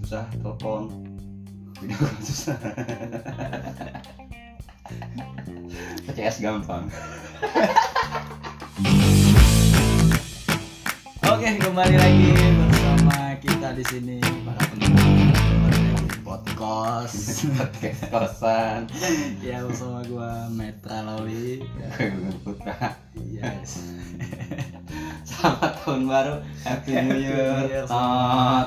susah telepon video call susah PCS gampang Oke, kembali lagi bersama kita di sini para pendengar podcast. podcast kosan ya bersama gua Metra Lawi. Putra Yes. selamat tahun baru happy new Year. Tot.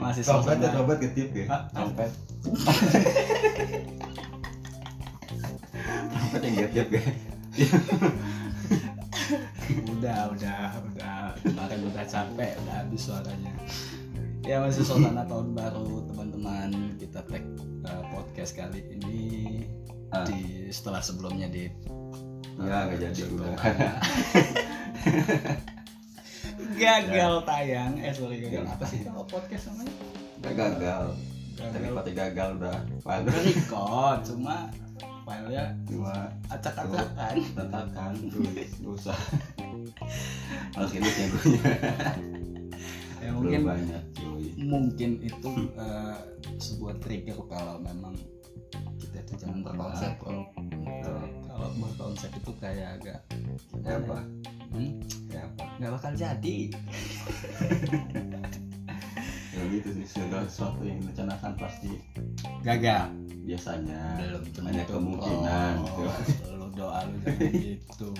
Masih Trompet ya, trompet ketip ya? Hah? Trompet. trompet yang getip ya? Udah, udah, udah. Kemarin udah capek, udah habis suaranya. Ya masih suasana tahun baru teman-teman kita tag uh, podcast kali ini Ah. di setelah sebelumnya di Ya, nggak jadi udah. gagal tayang. Eh sorry gagal. Apa sih kalau podcast namanya? Udah gagal. gagal. Daripada gagal udah? Paling record cuma filenya cuma acak-acakan. Tatakan tulis usah. Harus ini yang punya ya belum mungkin banyak cuy. mungkin itu eh, sebuah trigger kalau memang kita itu jangan berkonsep kalau berkonsep itu kayak agak ya apa? Hmm, ya apa? Nggak bakal jadi. Ya gitu sih segala sesuatu yang direncanakan pasti gagal. biasanya belum banyak kemungkinan bro. gitu. Lu doa lu jangan gitu.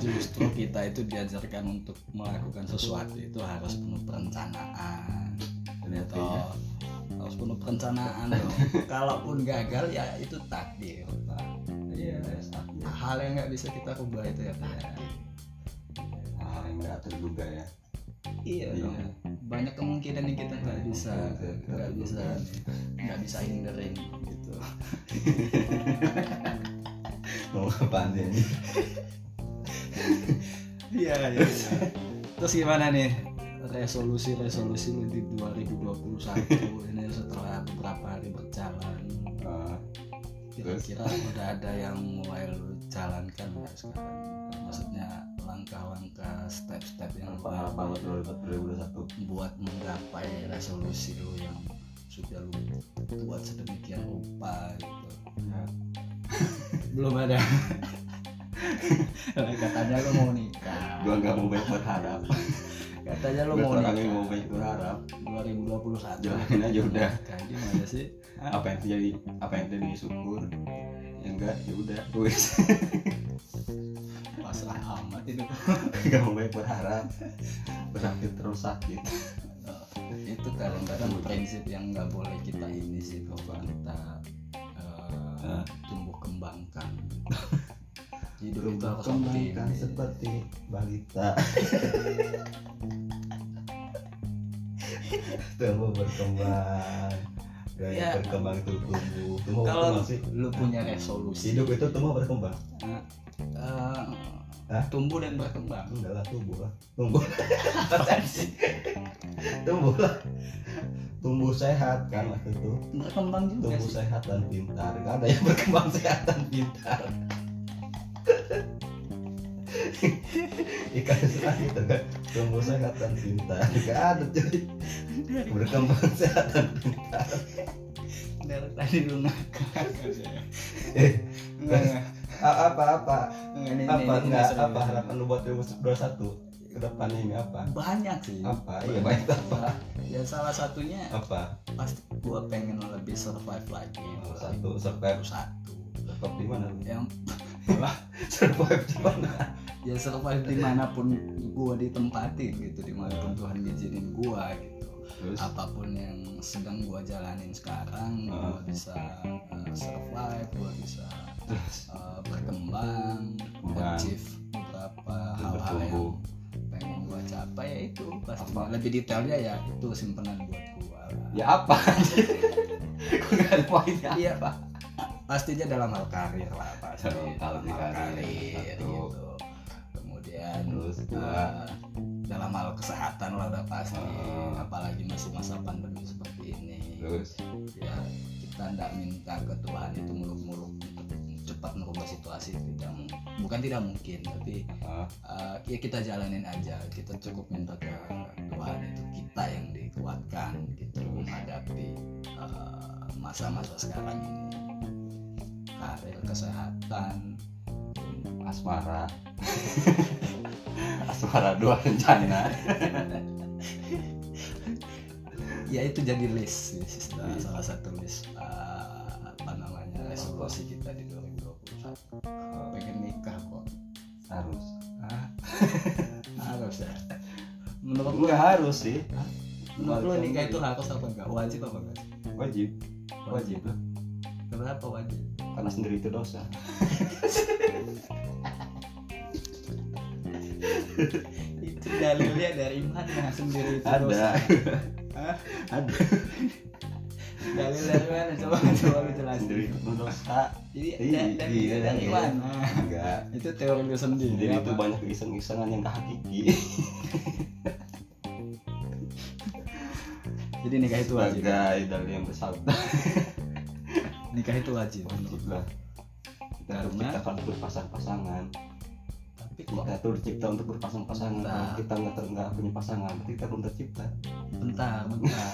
Justru kita itu diajarkan untuk melakukan sesuatu itu harus penuh perencanaan. Ternyata ya. Harus penuh perencanaan. Dong kalaupun gagal ya itu takdir. Iya sakit hal yang nggak bisa kita rubah itu ya takdir hal yang nggak terduga ya. Iya Iya. dong. Banyak kemungkinan yang kita nggak bisa Iya, kita nggak bisa nggak bisa hindarin gitu. Mau apaan sih ini? Iya iya iya. terus gimana nih? Resolusi-resolusi lu di 2021 ini setelah beberapa hari berjalan. Ah, kira-kira udah ada yang mulai lu jalankan nggak sekarang? Maksudnya langkah-langkah step-step yang apa apa 2021 buat menggapai resolusi lu yang sudah lu buat sedemikian rupa gitu. Ya, belum ada. Katanya lu mau nikah. Gua nggak mau berharap katanya lu mau nikah. mau banyak berharap. 2021 jalanin aja udah. Nikah gimana sih. Hah? apa yang terjadi? Apa yang terjadi? Syukur. Yang enggak ya udah. Wis. Pasrah amat itu nggak mau banyak berharap. Bersakit terus sakit. Itu kadang-kadang prinsip yang nggak boleh kita ini sih kalau kita eh, Hah? tumbuh kembangkan. Hidup itu harus Kembangkan seperti balita tumbuh berkembang. Gaya Ya. berkembang itu tumbuh. Tumbuh kalau sih lu punya resolusi. Hidup itu tumbuh berkembang? Eh, Hah? tumbuh dan berkembang. Enggak lah tumbuh lah. Tumbuh. Tumbuh lah. Tumbuh sehat kan waktu itu. Berkembang juga tumbuh sih. sehat dan pintar. Gak ada yang berkembang sehat dan pintar. Ikan suka gitu kan. Tumbuh sehat dan pintar. Gak ada jadi berkembang sehat dan pintar dari tadi lu ngakak. Eh apa apa? Ini- apa enggak apa harapan lu buat 2021 ke depan ini apa? Banyak sih. Apa? Iya. Baik apa? Ya salah satunya apa? pasti gua pengen lebih survive lagi. Oh, satu survive. Satu. Survive di mana yang survive di mana? Ya survive di mana pun gua ditempatin gitu di mana pun Tuhan ngizinin gua gitu terus? Apa pun yang sedang gua jalanin sekarang gua Ah. bisa uh, survive gua bisa uh, berkembang achieve beberapa hal-hal yang pengen gua capai ya itu pasti Apa? lebih detailnya ya itu simpenan buat gua ya apa? Nggak ada poinnya? Iya pak. Pastinya dalam hal karir lah pasti Dalam hal karir, karir gitu. Kemudian Terus dua. Dalam hal kesehatan lah udah pasti Ah. apalagi masih masa pandemi seperti ini. Terus? Ya kita ndak minta ke Tuhan itu muluk-muluk cepat merubah situasi tidak bukan tidak mungkin tapi Ah, uh, ya kita jalanin aja. Kita cukup minta ke Tuhan itu kita yang dikuatkan gitu menghadapi uh, masa-masa sekarang ini. Karir kesehatan asmara. Asmara dua rencana ya itu jadi list list, uh, salah satu list uh, apa namanya resolusi kita di 2021 pengen nikah kok. Harus. Hah? harus ya? Menurut enggak harus sih. Menurut lu nikah itu harus apa enggak wajib apa enggak wajib. Wajib. Lah kenapa wajib karena sendiri itu dosa. Itu dalilnya dari mana sendiri itu dosa? ada Hah? ada. Dalil dari mana? Coba coba lu jelasin. Sendiri itu dosa. Jadi Iya, da- dari iya, dari iya. mana? Enggak. Itu teori lu sendiri sendiri itu banyak iseng-isengan yang hakiki. Jadi nikah itu wajib. Sebagai dalil yang bersabda nikah itu wajib wajib. lah kita diciptakan untuk berpasang-pasangan tapi kok kita tuh dicipta untuk berpasang-pasangan kalau kita nggak ter- nggak punya pasangan berarti kita belum tercipta. Bentar bentar.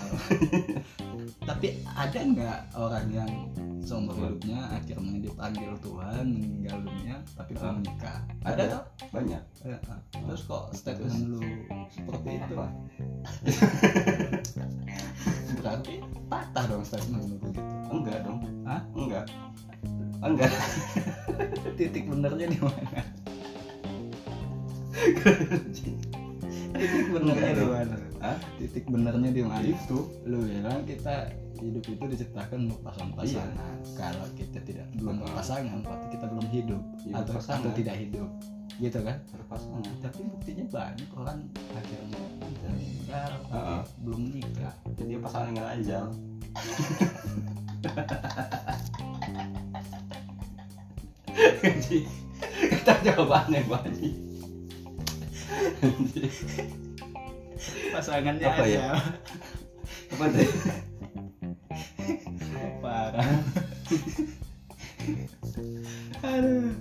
Tapi ada nggak orang yang seumur hidupnya akhirnya dipanggil Tuhan meninggal dunia tapi belum Ah. nikah ada. Ada. banyak. Ya, ah. terus kok statement lu seperti itu? Apa berarti patah dong statement lu begitu? Enggak dong? Enggak enggak. Titik benernya di mana? Titik benernya di mana? Hah? titik benernya di mana? Itu. Lu bilang kita hidup itu diciptakan untuk pasangan-pasangan. Kalau kita tidak belum Ah. berpasangan berarti kita belum hidup Iya, atau atau tidak hidup. Gitu kan? Berpasangan. Tapi buktinya banyak orang akhirnya meninggal tapi Ah. belum nikah. Jadi pasangan nggak ajal kita jawabannya banyak pasangannya Apa ya? apa deh parah aduh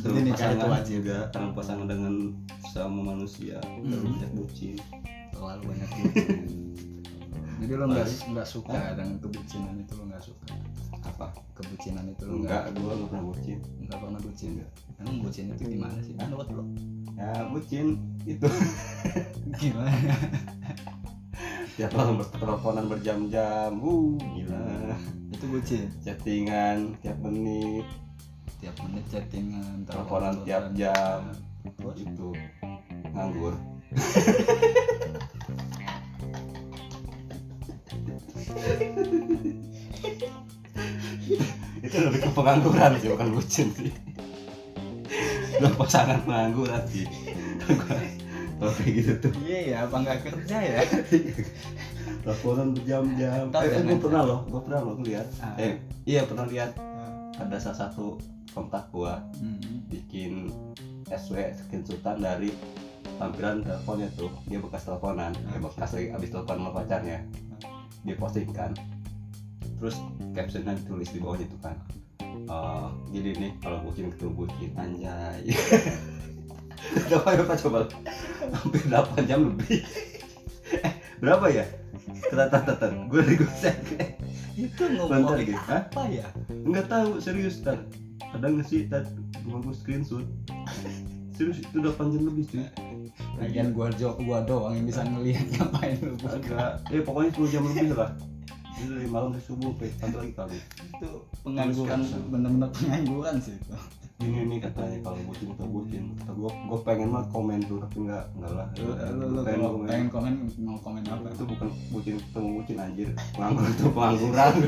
Jadi nikah itu wajib. juga karena pasangan dengan sama manusia Hmm. terlalu banyak bucin terlalu banyak bucin. jadi lo nggak nggak suka dengan kebucinan itu lo nggak suka? Apa? Kebucinan itu lo enggak gua nggak pernah bucin. Nggak pernah bucin? Emang bucin itu gimana sih? Menurut lo? Ya bucin itu. Gimana? Tiap malam berteleponan berjam-jam. Uh gila. Itu bucin? Chattingan tiap menit. Tiap menit chattingan teleponan tiap jam. terus? Itu nganggur itu lebih ke pengangguran sih bukan bucin sih. Udah pasangan pengangguran sih. Kalau kayak gitu tuh. Iya ya apa nggak kerja ya? Teleponan berjam-jam. Eh, gue pernah loh gue pernah loh lihat Ah. eh iya pernah lihat. Ada salah satu kontak gua Hmm. bikin SW screenshotan dari tampilan teleponnya tuh. Dia bekas teleponan. Dia bekas lagi abis telepon sama pacarnya dia posting kan. Terus captionnya ditulis di bawahnya tuh kan. "Eh, jadi nih kalau bucin ketemu bucin anjay. Coba coba coba. Hampir 8 jam lebih. Eh, berapa ya? Tetan, gue dari gue itu ngomongin gitu, apa ya? Enggak tahu serius tar. Ada nggak sih tar? Gua screenshot. Serius itu udah panjang lebih cuy. Lagian gua jo gua doang yang bisa ngelihat ngapain lu buka eh pokoknya 10 jam lebih lah. Ini dari malam sampai subuh sampai pagi lagi kali. itu pengangguran bener-bener pengangguran sih itu Ini nih katanya kalau bucin atau bucin. Kata gua, gua pengen mah komen tuh tapi enggak enggak lah. lu, lu, pengen komen. pengen komen mau komen apa Itu bukan bucin ketemu bucin anjir. Pengangguran itu pengangguran.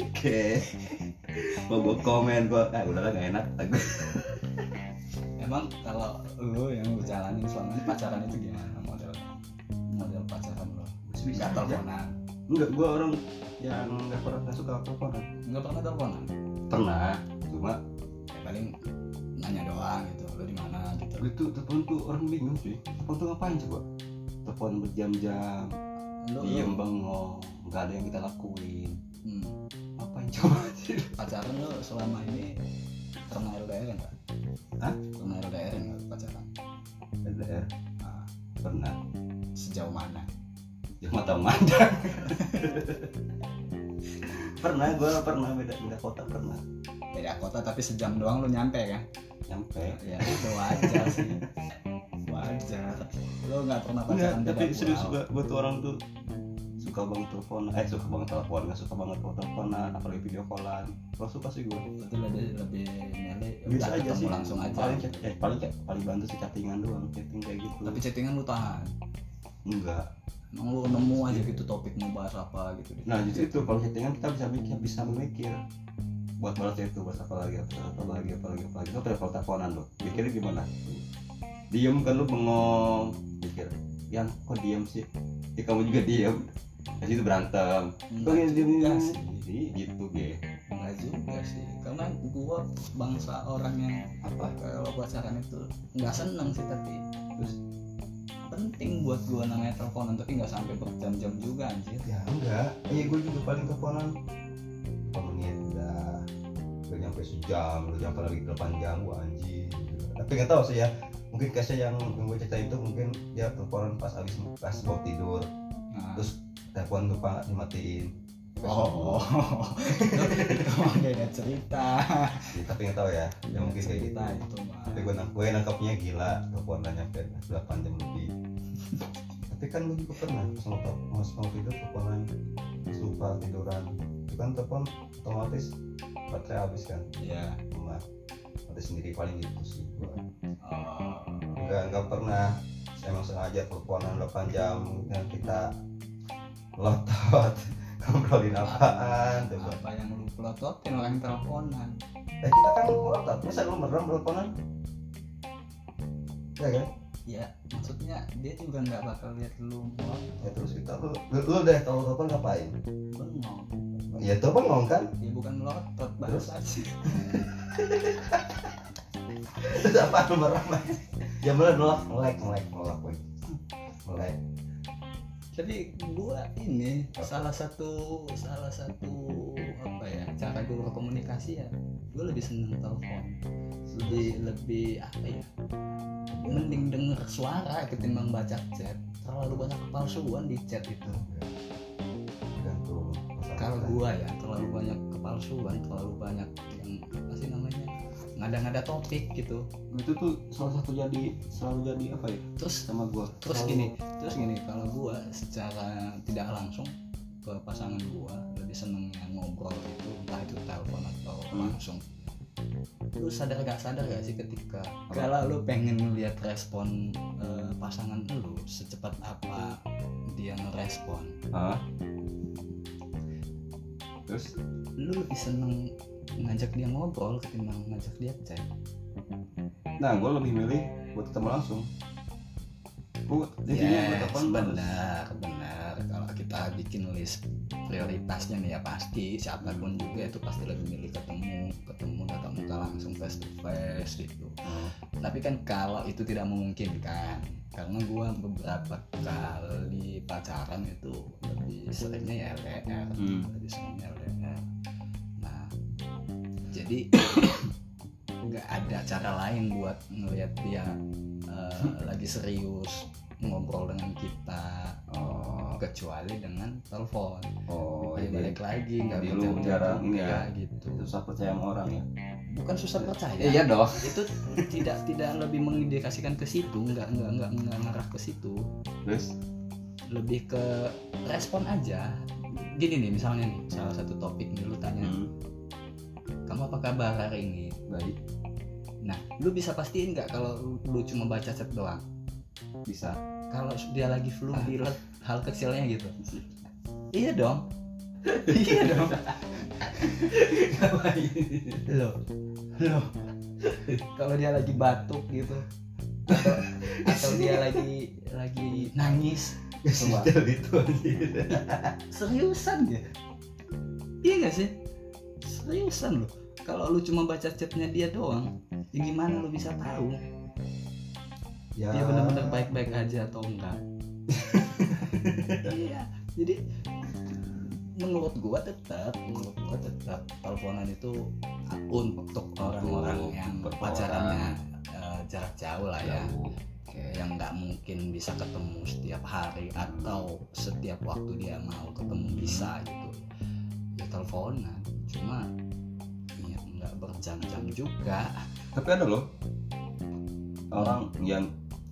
Oke. Gua gua komen gua, eh udahlah gak enak. emang kalau lu yang lu jalanin selama ini pacaran itu gimana model model pacaran lo Bisa teleponan Enggak, gua orang yang nggak pernah nggak suka teleponan. nggak pernah teleponan Pernah, cuma ya paling nanya doang gitu lu di mana gitu itu telepon tuh orang bingung cuy. Telepon tuh ngapain coba? Telepon berjam-jam, diem bengong, nggak ada yang kita lakuin. hmm, pacaran lo selama ini pernah LDR enggak? Hah? Pernah LDR enggak pacaran? LDR Nah, pernah sejauh mana? ya mata mandang pernah gue pernah beda beda kota pernah Beda kota tapi sejam doang lo nyampe kan? nyampe Ya itu wajar sih. Wajar. Lo nggak pernah pacaran beda tapi serius gue gue tuh orang tuh suka banget telepon eh suka banget telepon nggak suka banget kalau teleponan apalagi video callan. Kalau suka sih gue Itu lebih lebih milih ya bisa aja sih langsung aja. paling chat eh paling chat paling bantu sih chattingan doang chatting kayak gitu. Tapi chattingan lu tahan. enggak. Emang lu nemu aja gitu topik mau bahas apa gitu. nah justru itu kalau chattingan kita bisa mikir bisa memikir. Buat balas itu buat apa lagi apa, apa lagi apa lagi apa lagi. Itu kalau teleponan lo mikirnya gimana? Diem kan lu bengong mikir yang kok diem sih? Ya kamu juga diem di situ berantem. Sih. sih gitu ge? Enggak juga sih. Karena gua bangsa orang yang apa kalau pacaran itu nggak seneng sih tapi terus penting buat gua namanya teleponan tapi nggak sampai berjam-jam juga anjir. ya enggak. Iya gue juga paling teleponan. Menit udah udah nyampe sejam udah nyampe lagi 8 jam gua anjing tapi nggak tahu sih ya mungkin case yang yang gue cerita itu mungkin dia teleponan pas abis pas mau tidur. Nah, terus telepon lupa dimatiin. Oh, itu mah beda cerita. Ya, tapi nggak tahu ya. Ya mungkin kayak gitu. itu mah. tapi gue gue nangkapnya gila teleponan nyampe 8 jam lebih. Tapi kan gue juga pernah pas mau mau tidur teleponan lupa tiduran. Itu kan telepon otomatis baterai habis kan? Ya. cuma mati sendiri paling gitu sih gua. Oh, enggak enggak pernah. Emang sengaja teleponan 8 jam yang kita lotot. Ngobrolin apaan? Coba. Apa yang lu pelototin orang teleponan? eh kita kan lotot masa lu merem teleponan? Ya kan? Ya, maksudnya dia juga nggak bakal lihat lu melotot. ya terus kita lu lu, lu deh kalau telepon ngapain? Bengong. ya tuh bengong kan? Ya bukan melotot, Terus? sih. terus apa lu merem ya mulai nolak melek melek gue melek Jadi gua ini salah satu salah satu apa ya cara gue berkomunikasi ya gue lebih seneng telepon. Lebih lebih apa ya mending denger suara ketimbang baca chat. Terlalu banyak kepalsuan di chat itu. Gantung kalau gua ya terlalu banyak kepalsuan terlalu banyak ngada-ngada topik gitu. Itu tuh salah satu jadi selalu jadi apa ya? Terus sama gua. terus Selalu- gini terus gini kalau gua secara tidak langsung ke pasangan gua lebih seneng yang ngobrol itu entah itu telepon atau Hmm. langsung. Lu sadar gak sadar gak sih ketika kalau lu pengen ngeliat respon eh, pasangan lu secepat apa dia ngerespon? Hah? terus? Lu lebih seneng ngajak dia ngobrol ketimbang ngajak dia chat. Nah gue lebih milih buat ketemu langsung. Gue intinya Yes, telepon benar benar. Kalau kita bikin list prioritasnya nih ya pasti siapa pun juga itu pasti lebih milih ketemu ketemu tatap muka langsung face to face gitu. Hmm. tapi kan kalau itu tidak memungkinkan karena gua beberapa kali pacaran itu lebih seringnya ya LDR Hmm. lebih seringnya LDR jadi nggak ada cara lain buat ngelihat dia eh, lagi serius ngobrol dengan kita oh. kecuali dengan telepon. Oh jadi balik lagi nggak lu bincang-bincang jarang ya? gitu. Susah percaya sama orang ya? Bukan susah percaya. Iya dong. Itu tidak tidak lebih mengindikasikan ke situ nggak nggak nggak nggak ngarah ke situ. Terus? Lebih ke respon aja. Gini nih misalnya nih salah satu topik nih lu tanya. Hmm, kamu apa kabar hari ini baik? Nah lu bisa pastiin nggak kalau lu, cuma baca chat doang? Bisa. Kalau dia lagi flu di le- hal kecilnya gitu. Iya dong. Iya dong. Lo lo kalau dia lagi batuk gitu. Atau, atau dia lagi lagi nangis. Coba. Detail itu anjir. seriusan dia iya gak sih? Seriusan lo kalau lu cuma baca chatnya dia doang ya gimana lu bisa tahu? Ya. Dia benar-benar baik-baik aja atau enggak? Iya. Jadi menurut gua tetap menurut gua tetap teleponan itu untuk orang-orang yang pacarannya eh, jarak jauh lah ya. Jauh. Kayak yang nggak mungkin bisa ketemu setiap hari atau setiap waktu dia mau ketemu bisa gitu. Ya teleponan. Cuma nggak berjam-jam juga. Tapi ada loh orang yang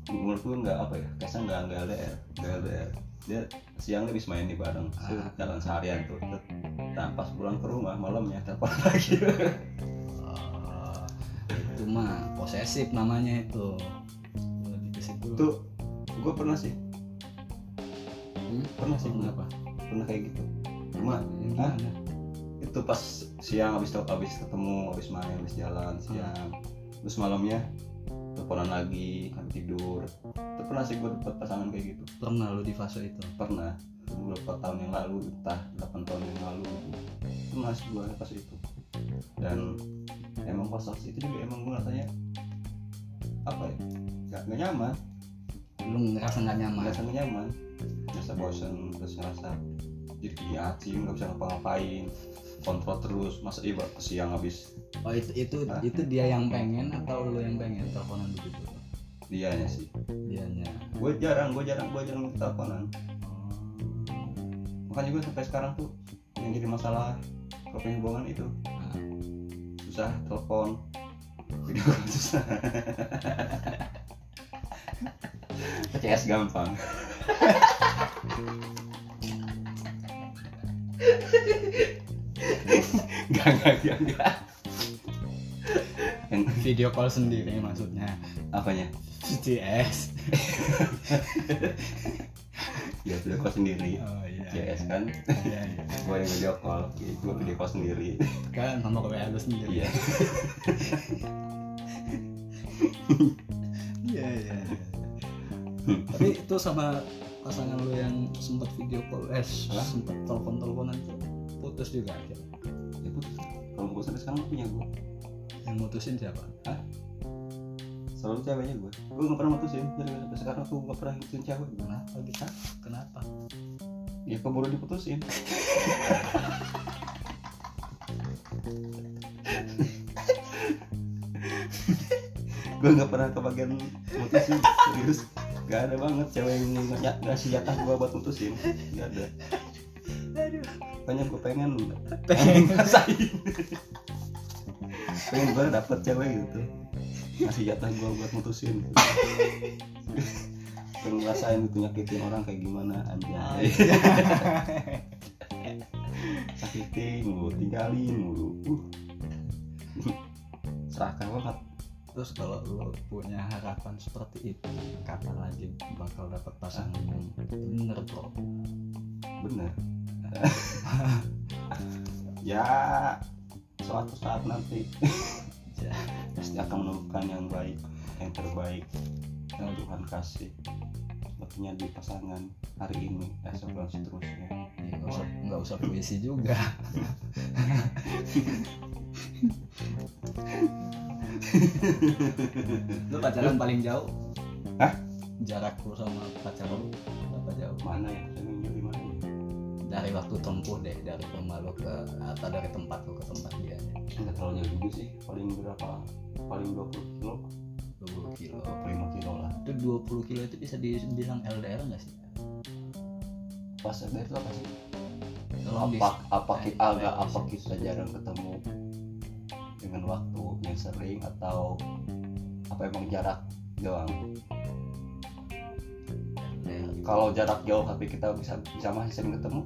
menurut gue nggak apa ya kayaknya nggak nggak LDR nggak LDR dia siangnya bisa main di bareng Ah. jalan seharian tuh nah pas pulang ke rumah malamnya telepon lagi. Eh, itu mah posesif namanya itu. Lebih ke situ. Tuh gue pernah sih. Hmm? pernah sih kenapa? pernah kayak gitu. Cuma gimana itu pas siang habis habis ketemu habis main habis jalan siang. Terus malamnya teleponan lagi habis tidur. Itu pernah sih gue dapet pasangan kayak gitu? Pernah lu di fase itu? Pernah. Beberapa tahun yang lalu entah 8 tahun yang lalu. Gitu. pernah sih gue pas itu. Dan emang pas saat itu juga emang gue rasanya apa ya nggak nyaman. Lu ngerasa nggak nyaman? Ngerasa nggak nyaman. Ngerasa bosan terus ngerasa jadi acing nggak bisa ngapa-ngapain kontrol terus. Masa iya siang habis. Oh itu itu Hah? itu dia yang pengen atau lu yang pengen teleponan begitu? Dianya sih. Dianya. Gue jarang gue jarang gue jarang teleponan. Oh. makanya gue sampai sekarang tuh yang jadi masalah punya hubungan itu. Nah, susah telepon. Video susah. CS gampang Enggak, enggak, enggak, video call sendiri maksudnya apanya? VCS Ya video call sendiri. oh iya CS kan, iya, iya. gue yang video call, gue video call sendiri. kan sama ke WA lu sendiri Iya. iya iya iya. tapi itu sama pasangan lu yang sempat video call eh sempat telepon teleponan itu putus juga akhirnya. Ya putus. Kalau gue sampai sekarang punya gue, yang mutusin siapa? Selalu ceweknya gue. Gue nggak pernah mutusin, jadi sampai sekarang tuh nggak pernah mutusin cewek. kenapa? Gitu kenapa? Ya keburu diputusin. gue nggak pernah kebagian mutusin. Serius. Gak ada banget cewek yang ng- ngasih jatah gue buat mutusin. Gak ada Makanya gue pengen. Pengen. Ngerasain Pengen gue dapet cewek gitu. Ngasih jatah gue buat mutusin. Pengen ngerasain gitu nyakitin orang kayak gimana anjay. Sakitin mulu, tinggalin mulu. Uh. Serakah banget. Terus kalau lu punya harapan seperti itu kapan lagi bakal dapat pasangan yang bener bro? Bener ya suatu saat nanti. Ya. pasti akan menemukan yang baik yang terbaik yang Tuhan kasih. Sepertinya di pasangan hari ini esok dan seterusnya. Ya, nggak usah nggak usah puisi juga. Lu pacaran paling jauh? Hah? jarak lu sama pacar lu berapa jauh? Mana ya dari waktu tempuh deh dari rumah lu ke atau dari tempat lu ke tempat dia. Nggak terlalu jauh juga sih paling berapa? Paling 20 kilo. 20 kilo. 25 kilo lah. Itu 20 kilo itu bisa dibilang LDR nggak sih? Pas ada itu apa sih? Apa apa kita agak apa kita jarang ketemu dengan waktu yang sering atau apa emang jarak doang? LDR kalau jarak jauh tapi kita bisa bisa masih sering ketemu.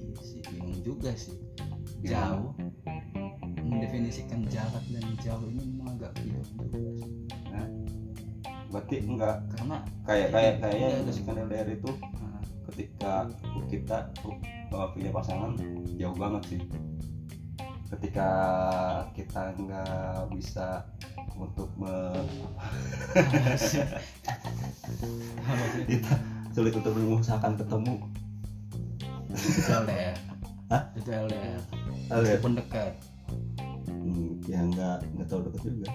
Iya sih, bingung juga sih. Gimana? jauh. Mendefinisikan jarak dan jauh ini memang agak bingung juga sih. Berarti enggak. Karena kayak kayak Iya. yang disebutkan LDR itu ketika kita punya pasangan jauh banget sih. Ketika kita nggak bisa untuk me- kita sulit untuk mengusahakan ketemu. Itu LDR Hah? itu LDR LDR meskipun dekat. Hmm, ya nggak nggak terlalu dekat juga.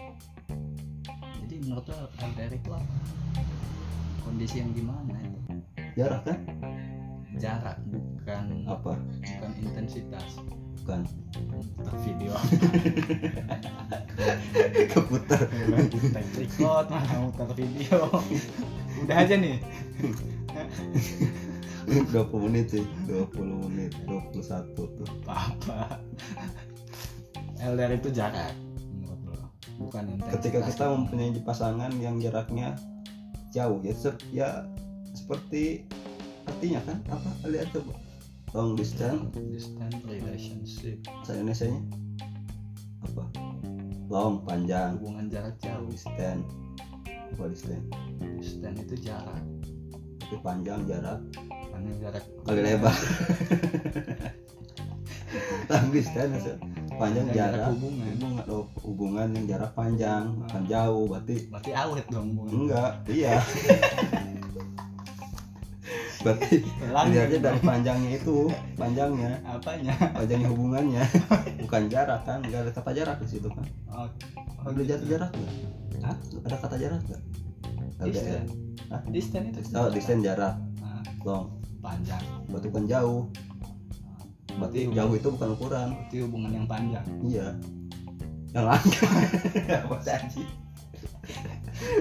Jadi menurut lo LDR itu apa kondisi yang gimana itu jarak kan? Jarak bukan apa? bukan intensitas. Bukan. Tak video keputar. Take record mana muter video. Udah aja nih. 20 menit sih 20 menit 21 tuh. Apa apa LDR itu jarak menurut lo. Bukan intensitas. Ketika kita mempunyai pasangan yang jaraknya jauh ya se- ya seperti artinya kan? Apa? Lihat coba. Long distance. Distance relationship. Bahasa Indonesia nya apa long panjang. Hubungan jarak jauh. Distance apa distance distance itu jarak. Tapi panjang jarak. Panjang jarak kali lebar. Long distance Panjang jarak jarak. hubungan. hubungan oh, hubungan yang jarak panjang bukan jauh berarti berarti awet dong hubungan. Enggak iya berarti dilihatnya dari panjangnya itu panjangnya. Apanya? Panjangnya hubungannya. Bukan jarak kan nggak ada kata jarak di situ kan. Oh, oh ada gitu. jatuh jarak nggak? Hah? ada kata jarak nggak? LDR distance. Hah? distance itu oh distance jarak. Ah, long. Panjang. Berarti bukan jauh. Berarti Berarti jauh itu bukan ukuran. berarti hubungan yang panjang. Iya. Yang langgeng apa sih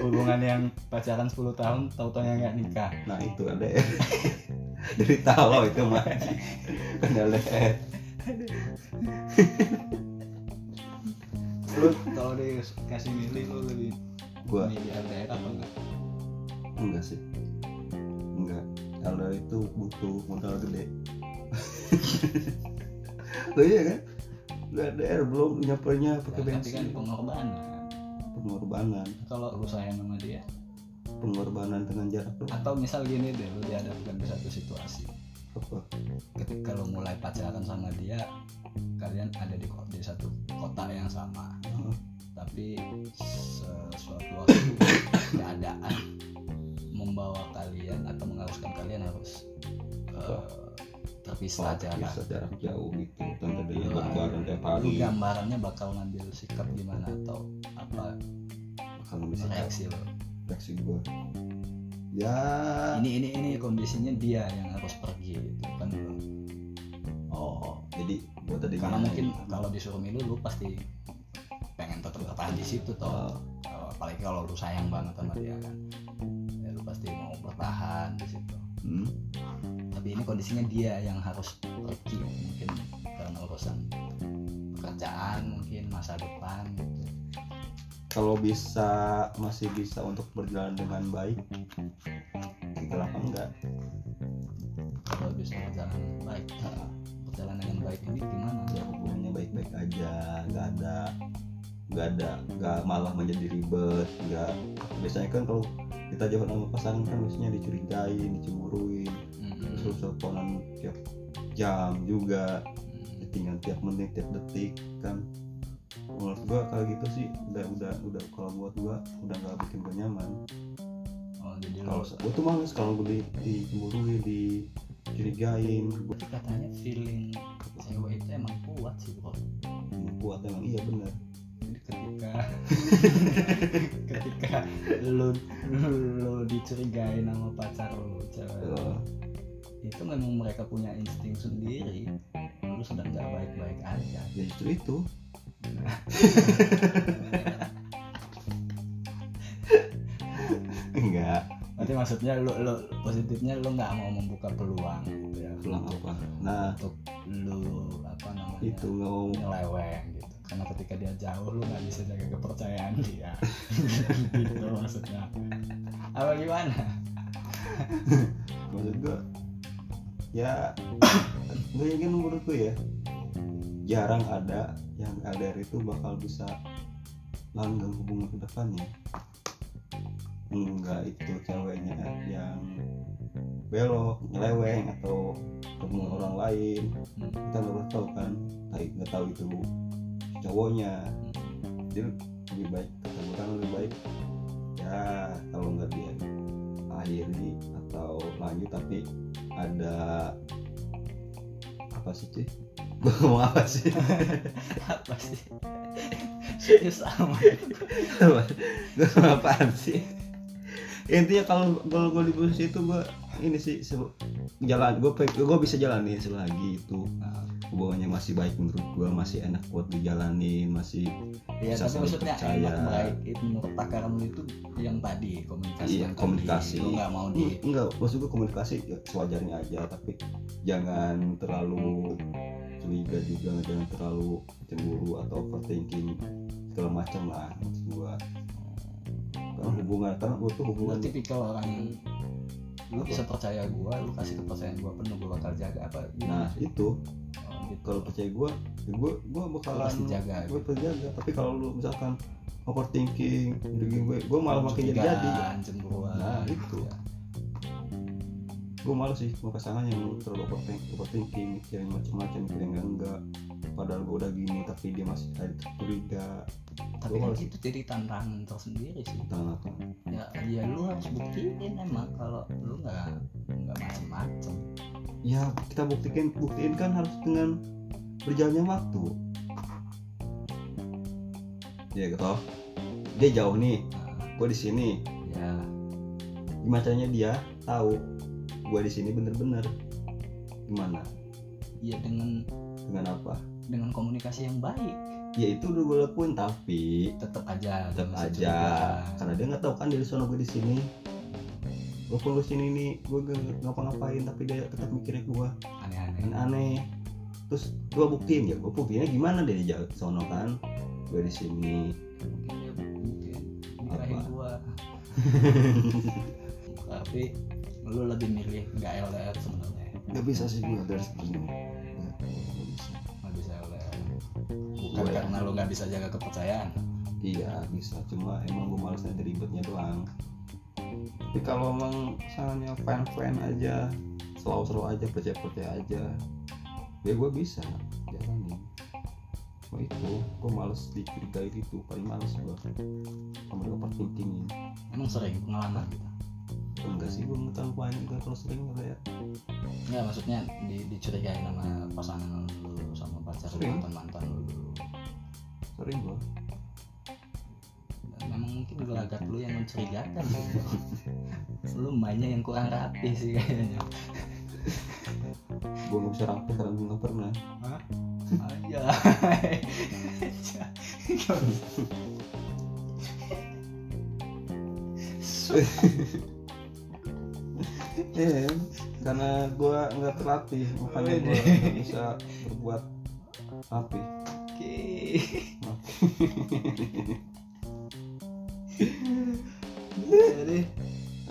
hubungan yang pacaran 10 tahun tahu-tahu yang nggak nikah. Nah itu LDR dari tahu itu mah kan LDR lu kalau dikasih milih lu lebih gua. milih LDR apa enggak? Enggak sih. Enggak. LDR itu butuh modal gede. Oh iya kan? Lu LDR belum nyapernya pakai Ya, kan bensin. pengorbanan pengorbanan. Kalau lu sayang sama dia? Pengorbanan dengan jarak tuh atau misal gini deh lu dihadapkan di satu situasi. Apa? Ketika lu mulai pacaran sama dia kalian ada di di satu kota yang sama. Tapi sesuatu waktu keadaan membawa kalian atau mengharuskan kalian harus eh, terpisah jarak jauh gitu tanpa dia Iya. bareng tiap hari gambarannya bakal ngambil sikap gimana atau apa? Bakal bisa reaksi lo. reaksi gua. Ya. Ini ini ini kondisinya dia yang harus pergi gitu kan? Oh jadi gua tadi karena mungkin kalau disuruh milih lu pasti pengen tetap bertahan di situ toh. Kalau- apalagi kalau lu sayang banget sama dia kan kondisinya dia yang harus pergi mungkin karena urusan pekerjaan mungkin masa depan gitu. Kalau bisa masih bisa untuk berjalan dengan baik kenapa enggak? Kalau bisa berjalan baik nah, berjalan dengan baik ini gimana? Ya hubungannya baik-baik aja nggak ada nggak ada nggak malah menjadi ribet nggak biasanya kan kalau kita jauh sama pasangan kan biasanya dicurigain dicemburuin. Terus teleponan tiap jam juga. Mm. tinggal tiap menit tiap detik kan. Menurut gua kalau gitu sih udah udah udah kalau buat gua udah nggak bikin gua nyaman. Oh jadi kalau gua tuh males kalau gua di dicemburuin dicurigain gua tapi katanya feeling cewek itu emang kuat sih bro. Kuat emang iya bener. Jadi ketika ketika lu lu dicurigain sama pacar lu cewek Eh, itu memang mereka punya insting sendiri. Lu sedang gak baik-baik aja. Ya justru itu. Enggak. Berarti maksudnya lu, lu positifnya lu nggak mau membuka peluang gitu ya pulang apa? Nah. untuk lu apa namanya itu nggak mau. nyeleweng gitu. Karena ketika dia jauh lu nggak bisa jaga kepercayaan dia. Gitu maksudnya. Apa gimana? Maksud gua ya gue yakin menurut gue ya jarang ada yang LDR itu bakal bisa langgeng hubungan ke depannya. Enggak itu ceweknya yang belok nyeleweng atau ketemu orang lain. Kita nggak tahu kan tapi nggak tahu itu cowoknya. Jadi lebih baik kata gue kan lebih baik ya kalau nggak dia akhiri atau lanjut tapi ada apa sih cuy gue ngomong apa sih? Apa sih? Serius amat gue ngomong apaan sih? Intinya kalau kalau gue di posisi itu gue ini sih jalan gue gue bisa jalanin selagi itu Hubungannya masih baik menurut gue masih enak buat dijalanin masih ya Bisa tapi maksudnya percaya. enak baik itu menurut takaran lu itu yang tadi komunikasi Iya, yang tadi. komunikasi. lu nggak mau di enggak maksud gue komunikasi ya sewajarnya aja tapi jangan terlalu curiga juga jangan terlalu cemburu atau overthinking segala macam lah maksud gue karena hubungan karena gue tuh lu hubungan tipikal orang lu bisa percaya gua lu kasih kepercayaan gua penuh gua bakal jaga apa nah itu gitu. kalau percaya gue ya gue gue bakalan pasti jaga, gue pasti jaga tapi kalau lu misalkan overthinking jadi gue gue malah makin jadi jadi Nah, itu. Ya. gue malas sih mau pasangan yang terlalu overthink, overthinking mikirin macam-macam mikirin enggak enggak padahal gue udah gini tapi dia masih ada curiga. Tapi kan itu jadi tantangan tersendiri sih. Tentang apa ya ya lu harus buktiin emang kalau lu nggak nggak macem-macem. Ya kita buktikan buktiin kan harus dengan berjalannya waktu. Ya gitu dia jauh nih. Nah, gue di sini. Ya. Gimana caranya dia tahu gue di sini bener-bener. Gimana? Ya dengan dengan apa dengan komunikasi yang baik. Ya itu udah gue lakuin tapi tetap aja tetap aja. karena dia nggak tahu kan dari sono gue di sini. Walaupun gue sini nih gue gak ngapa-ngapain tapi dia tetap mikirnya gue aneh-aneh. Aneh. Terus gue buktiin ya gue buktiinnya gimana dia di jauh sono kan? Gue di sini. Apa? gua. Tapi lu lebih milih nggak LDR sebenarnya. Nggak bisa sih gue dari seperti bukan Gua- karena lu nggak bisa jaga kepercayaan. Iya bisa. Cuma emang gue males nanti ribetnya doang. Tapi kalau emang misalnya fan fan aja selalu selalu aja percaya percaya aja ya gue bisa jalanin. Cuma itu gue males dicurigai gitu. Paling males gue sama dia overthinkingin emang sering pengalaman gitu? Enggak sih gue terlalu banyak juga kalau sering ya nggak maksudnya di, dicurigain sama pasangan lu sama pacar lu mantan mantan lu sering Dan memang mungkin gelagat lu yang mencurigakan. Lu mainnya yang kurang rapi sih kayaknya. Gue nggak bisa rapi karena gue nggak pernah. Aja Iya, karena gue nggak terlatih makanya gue bisa berbuat rapi oke. Jadi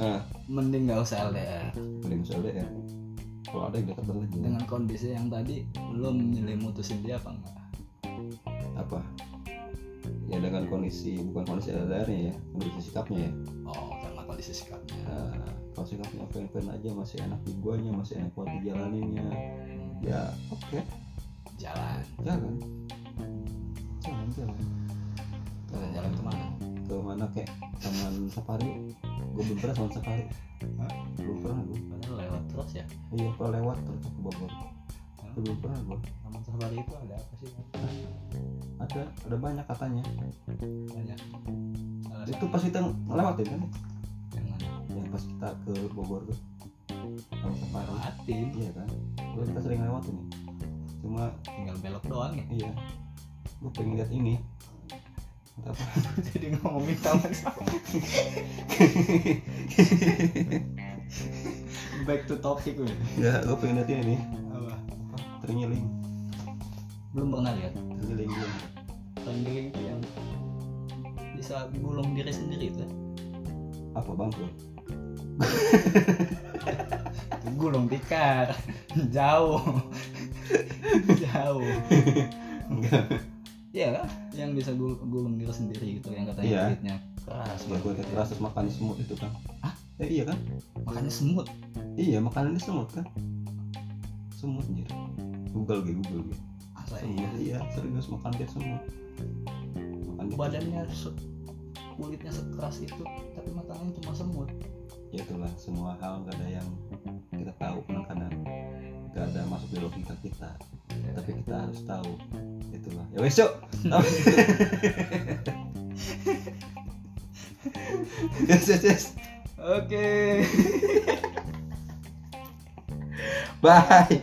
ah. Mending nggak usah LDR mending misalnya ya kalau ada yang dekat juga. dengan kondisi yang tadi lu milih mutusin dia apa enggak apa? Ya dengan kondisi bukan kondisi LDR-nya ya kondisi sikapnya ya. Oh karena kondisi sikapnya. Nah, kalau sikapnya fan-fan aja masih enak di guanya masih enak buat dijalaninnya. Ya oke. Jalan jalan. Jalan jalan jalan-jalan ke mana? Ke mana kayak taman safari. Gue belum pernah taman safari. Hah? belum pernah gue padahal lewat terus ya? Iya pernah lewat terus ke Bogor belum pernah gue taman safari itu ada apa sih? Ada ada banyak katanya. Banyak. Salah itu pas kita ngelewatin kan? Yang mana? Yang pas kita ke Bogor tuh. Taman safari. Lewatin. Iya kan? Dulu kita sering lewatin nih cuma tinggal belok doang ya? Iya gue pengen lihat ini. Apa jadi ngomongin taman. Back to topic gue ya gue pengen lihat ini. Apa? Terngiling belum pernah lihat. Terngiling belum tenggeling itu yang bisa gulung diri sendiri itu. Apa bang gulung tikar. Jauh. Jauh. Enggak Iya kan? Yang bisa gul- gulung diri sendiri gitu yang katanya Iya. kulitnya keras. ya gue lihat keras terus makan semut itu kan Hah? eh iya kan Makanya semut. iya makanannya semut kan semut anjir google gue google gue semut iya? iya serius makan dia semut makan dia Badannya se- kulitnya sekeras itu tapi makannya cuma semut. ya itulah semua hal nggak ada yang kita tahu kadang-kadang nggak ada masuk di logika kita. Tapi kita harus tahu. Itulah. Ya wes yuk yes yes yes. Oke. bye